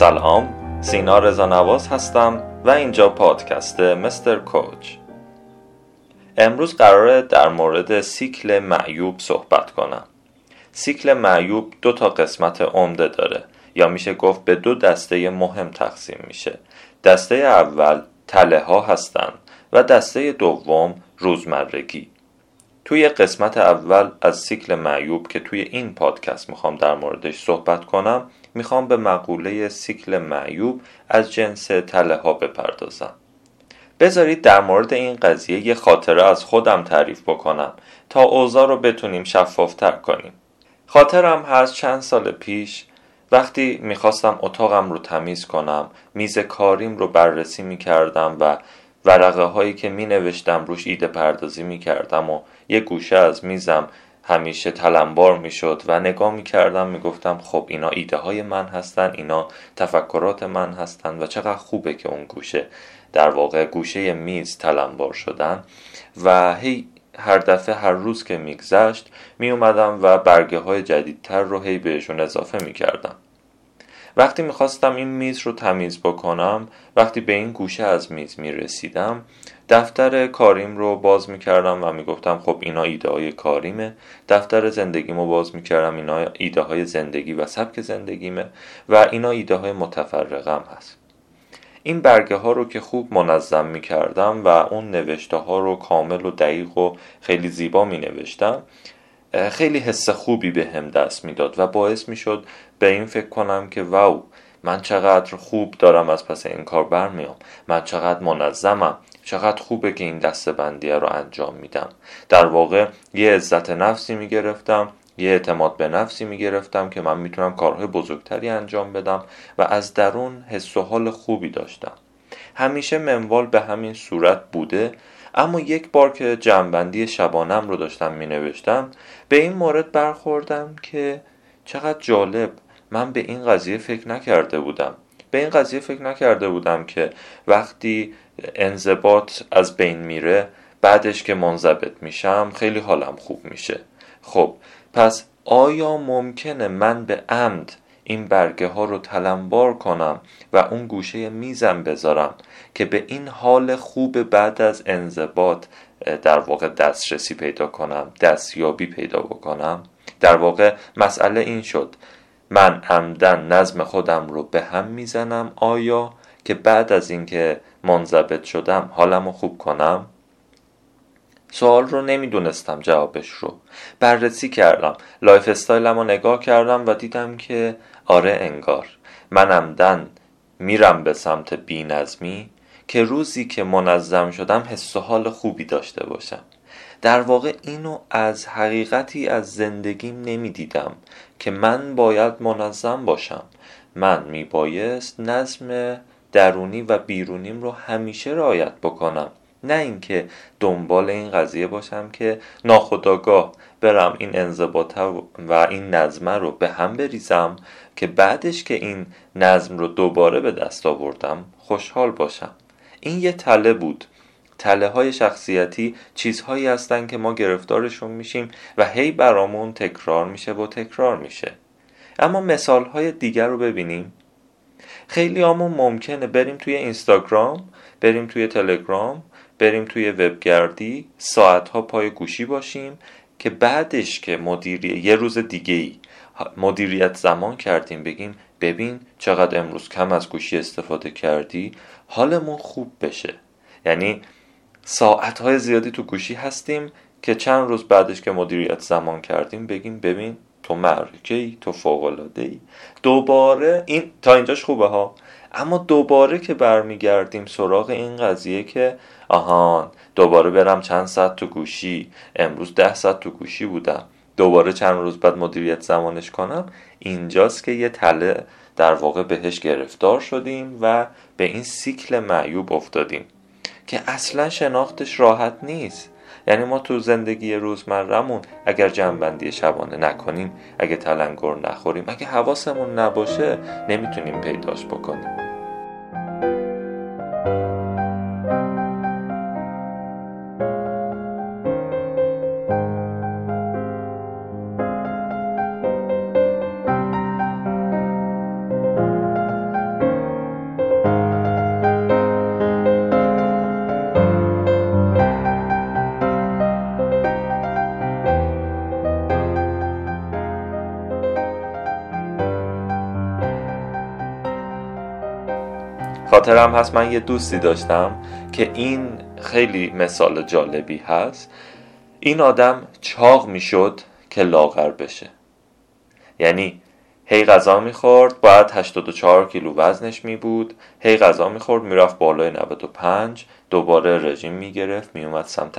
سلام سینا رضانواز هستم و اینجا پادکست مستر کوچ. امروز قراره در مورد سیکل معیوب صحبت کنم. سیکل معیوب دو تا قسمت عمده داره. یا میشه گفت به دو دسته مهم تقسیم میشه. دسته اول تله ها هستند و دسته دوم روزمرگی. توی قسمت اول از سیکل معیوب که توی این پادکست می‌خوام در موردش صحبت کنم می‌خوام به مقوله سیکل معیوب از جنس تله ها بپردازم. بذارید در مورد این قضیه یه خاطره از خودم تعریف بکنم تا اوضاع رو بتونیم شفافتر کنیم. خاطرم هست چند سال پیش وقتی می‌خواستم اتاقم رو تمیز کنم میز کاریم رو بررسی می‌کردم و ورقه هایی که می نوشتم روش ایده پردازی می کردم و یه گوشه از میزم همیشه تلمبار می شد و نگاه می کردم می گفتم خب اینا ایده های من هستن اینا تفکرات من هستن و چقدر خوبه که اون گوشه در واقع گوشه میز تلمبار شدن و هی هر دفعه هر روز که میگذشت می اومدم و برگه های جدیدتر رو هی بهشون اضافه می کردم وقتی می‌خواستم این میز رو تمیز بکنم وقتی به این گوشه از میز می‌رسیدم دفتر کاریم رو باز می‌کردم و می‌گفتم خب اینا ایده های کاریمه. دفتر زندگیمو باز می‌کردم اینا ایده های زندگی و سبک زندگیمه و اینا ایده های متفرقم هست. این برگه ها رو که خوب منظم می کردم و اون نوشته ها رو کامل و دقیق و خیلی زیبا می خیلی حس خوبی به هم دست می‌داد و باعث می شد به این فکر کنم که واو من چقدر خوب دارم از پس این کار برمیام. من چقدر منظمم. چقدر خوبه که این دسته بندیه رو انجام میدم. در واقع یه عزت نفسی می‌گرفتم یه اعتماد به نفسی می‌گرفتم که من می‌تونم کارهای بزرگتری انجام بدم و از درون حس و حال خوبی داشتم. همیشه منوال به همین صورت بوده اما یک بار که جمعبندی شبانم رو داشتم می نوشتم به این مورد برخوردم که چقدر جالب من به این قضیه فکر نکرده بودم. به این قضیه فکر نکرده بودم که وقتی انضباط از بین میره بعدش که منضبط میشم خیلی حالم خوب میشه. خب پس آیا ممکنه من به عمد این برگه ها رو تلمبار کنم و اون گوشه میزم بذارم که به این حال خوب بعد از انضباط در واقع دسترسی پیدا کنم دستیابی پیدا بکنم. در واقع مسئله این شد. من عمدن نظم خودم رو به هم می‌زنم آیا؟ که بعد از اینکه منضبط شدم حالم رو خوب کنم. سوال رو نمی‌دونستم جوابش رو. بررسی کردم. lifestyle م رو نگاه کردم و دیدم که آره انگار. من عمدن میرم به سمت بینظمی که روزی که منظم شدم حس و حال خوبی داشته باشم. در واقع اینو از حقیقتی از زندگیم نمی‌دیدم که من باید منظم باشم. من میبایست نظم درونی و بیرونیم رو همیشه رعایت بکنم. نه اینکه دنبال این قضیه باشم که ناخداگاه برم این انضباط و این نظمه رو به هم بریزم که بعدش که این نظم رو دوباره به دست آوردم خوشحال باشم. این یه تله بود. تله های شخصیتی چیزهایی هستن که ما گرفتارشون میشیم و هی برامون تکرار میشه و تکرار میشه. اما مثال های دیگر رو ببینیم. خیلی همون ممکنه بریم توی اینستاگرام بریم توی تلگرام بریم توی وبگردی ساعت ها پای گوشی باشیم که بعدش که مدیری یه روز دیگه ای مدیریت زمان کردیم بگیم ببین چقدر امروز کم از گوشی استفاده کردی حالمون خوب بشه. یعنی ساعت های زیادی تو گوشی هستیم که چند روز بعدش که مدیریت زمان کردیم بگیم ببین تو مرکه ای تو فوق ای دوباره این تا اینجاش خوبه ها؟ اما دوباره که برمیگردیم سراغ این قضیه که آهان دوباره برم چند ساعت تو گوشی. امروز ده ساعت تو گوشی بودم. دوباره چند روز بعد مدیریت زمانش کنم. اینجاست که یه تله در واقع بهش گرفتار شدیم و به این سیکل معیوب افتادیم که اصلا شناختش راحت نیست. یعنی ما تو زندگی روزمرهمون اگر جنبندی شبانه نکنیم اگه تلنگر نخوریم اگه حواسمون نباشه نمی‌تونیم پیداش بکنیم. خاطرم هست من یه دوستی داشتم که این خیلی مثال جالبی هست. این آدم چاق می‌شد که لاغر بشه. یعنی هی غذا می‌خورد باید 84 کیلو وزنش می بود هی غذا می‌خورد می‌رفت بالای 95 دوباره رژیم می‌گرفت میومد سمت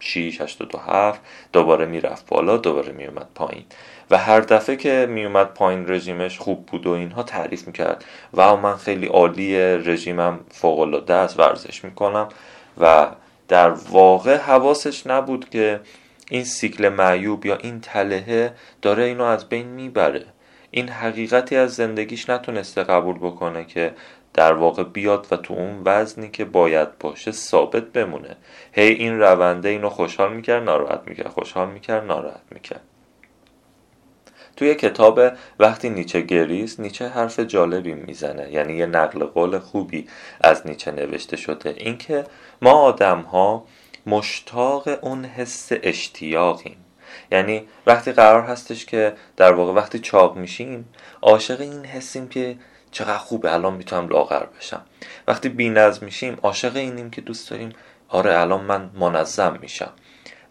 86 87 دوباره می‌رفت بالا دوباره میومد پایین. و هر دفعه که میومد پایین رژیمش خوب بود و اینها تعریف می‌کرد. و من خیلی عالی رژیمم فوق العاده است ورزش می‌کنم. و در واقع حواسش نبود که این سیکل معیوب یا این تلهه داره اینو از بین می‌بره. این حقیقتی از زندگیش نتونسته قبول بکنه که در واقع بیاد و تو اون وزنی که باید باشه ثابت بمونه. هی این رونده اینو خوشحال می‌کرد ناراحت می‌کرد. خوشحال می‌کرد ناراحت می‌کرد. توی کتاب وقتی نیچه گریست نیچه حرف جالبی می‌زنه. یعنی یه نقل قول خوبی از نیچه نوشته شده. اینکه ما آدم ها مشتاق اون حس اشتیاقیم. یعنی وقتی قرار هستش که در واقع وقتی چاق میشیم عاشق این حسیم که چقدر خوبه الان می‌تونم لاغر بشم. وقتی بینظم میشیم عاشق اینیم که دوست داریم. آره الان من منظم میشم.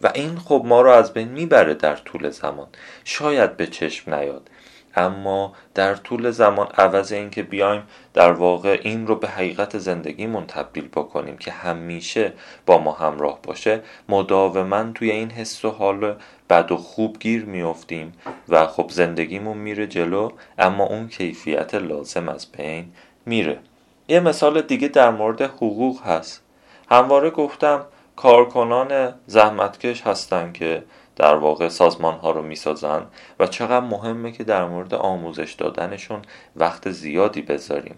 و این خب ما رو از بین می‌بره در طول زمان. شاید به چشم نیاد. اما در طول زمان عوض اینکه بیایم در واقع این رو به حقیقت زندگیمون تبدیل بکنیم که همیشه با ما همراه باشه مداوما توی این حس و حال بد و خوب گیر میافتیم و خب زندگیمون میره جلو اما اون کیفیت لازم از بین میره. یه مثال دیگه در مورد حقوق هست. همواره گفتم کارکنان زحمتکش هستن که در واقع سازمان ها رو می‌سازن و چقدر مهمه که در مورد آموزش دادنشون وقت زیادی بذاریم.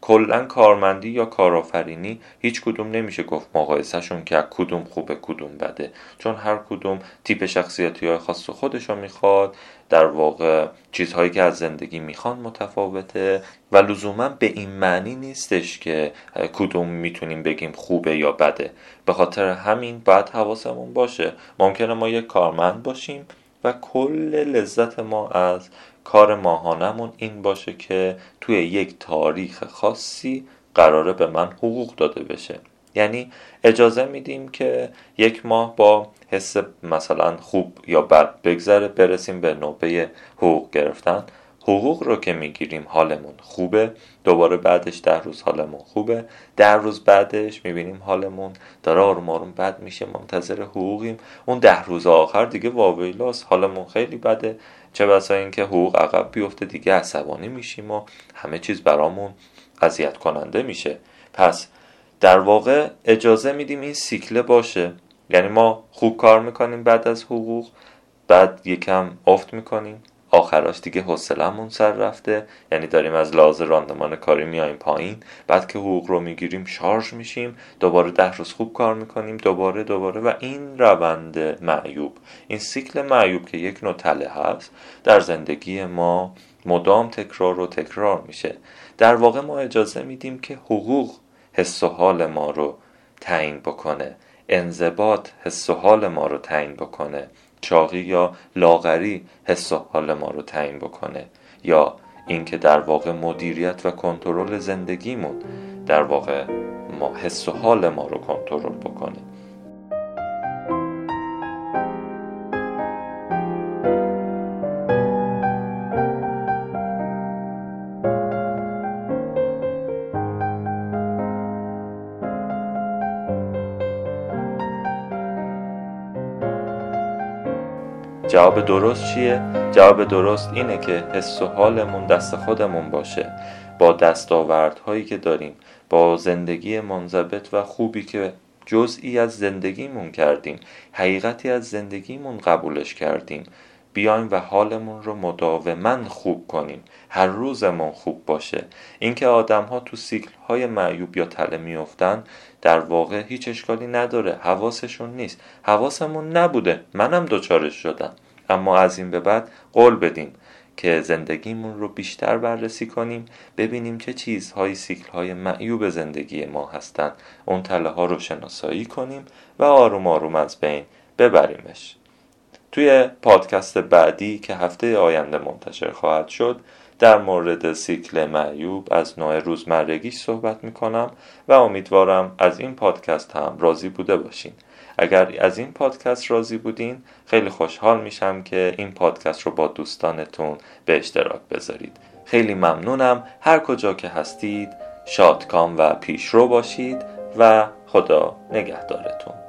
کلا کارمندی یا کارآفرینی هیچ کدوم نمیشه گفت مقایسهشون که کدوم خوبه کدوم بده. چون هر کدوم تیپ شخصیتی های خاص خودش رو می‌خواد در واقع چیزهایی که از زندگی می‌خوان متفاوته و لزوما به این معنی نیستش که کدوم می‌تونیم بگیم خوبه یا بده. به خاطر همین باید حواسمون باشه. ممکنه ما یک کارمند باشیم و کل لذت ما از کار ماهانمون این باشه که توی یک تاریخ خاصی قراره به من حقوق داده بشه. یعنی اجازه میدیم که یک ماه با حس مثلا خوب یا بد بگذره برسیم به نوبه حقوق گرفتن. حقوق رو که می‌گیریم حالمون خوبه دوباره بعدش ده روز حالمون خوبه. ده روز بعدش می‌بینیم حالمون داره آروم آروم بد میشه منتظر حقوقیم. اون ده روز آخر دیگه واویلاس حالمون خیلی بده. چه بسا اینکه حقوق عقب بیفته دیگه عصبانی میشیم و همه چیز برامون اذیت کننده میشه. پس در واقع اجازه میدیم این سیکله باشه. یعنی ما خوب کار می‌کنیم بعد از حقوق بعد یکم افت می‌کنیم. آخراش دیگه حوصلمون سر رفته. یعنی داریم از لحاظ راندمان کاری میایم پایین. بعد که حقوق رو می‌گیریم شارژ میشیم. دوباره ده روز خوب کار می‌کنیم. دوباره دوباره. و این روند معیوب. این سیکل معیوب که یک نوع تله هست در زندگی ما مدام تکرار و تکرار میشه. در واقع ما اجازه میدیم که حقوق حس و حال ما رو تعیین بکنه. انضباط حس و حال ما رو تعیین بکنه. چاقی یا لاغری حس و حال ما رو تعیین بکنه. یا اینکه در واقع مدیریت و کنترل زندگیمون در واقع ما حس و حال ما رو کنترل بکنه. جواب درست چیه؟ جواب درست اینه که حس و حالمون دست خودمون باشه. با دستاوردهایی که داریم با زندگی منضبط و خوبی که جزئی از زندگیمون کردیم حقیقتی از زندگیمون قبولش کردیم. بیایم و حالمون رو مداوما خوب کنیم. هر روزمون خوب باشه. اینکه آدم ها تو سیکل های معیوب یا تله میفتن در واقع هیچ اشکالی نداره. حواسشون نیست. حواسمون نبوده. منم دوچارش شدم. اما از این به بعد قول بدیم که زندگیمون رو بیشتر بررسی کنیم ببینیم چه چیزهایی سیکل های معیوب زندگی ما هستند. اون تله ها رو شناسایی کنیم و آروم آروم از بین ببریمش. توی پادکست بعدی که هفته آینده منتشر خواهد شد در مورد سیکل معیوب از نوع روزمرگیش صحبت می‌کنم و امیدوارم از این پادکست هم راضی بوده باشین. اگر از این پادکست راضی بودین خیلی خوشحال میشم که این پادکست رو با دوستانتون به اشتراک بذارید. خیلی ممنونم. هر کجا که هستید شادکام و پیشرو باشید و خدا نگهدارتون.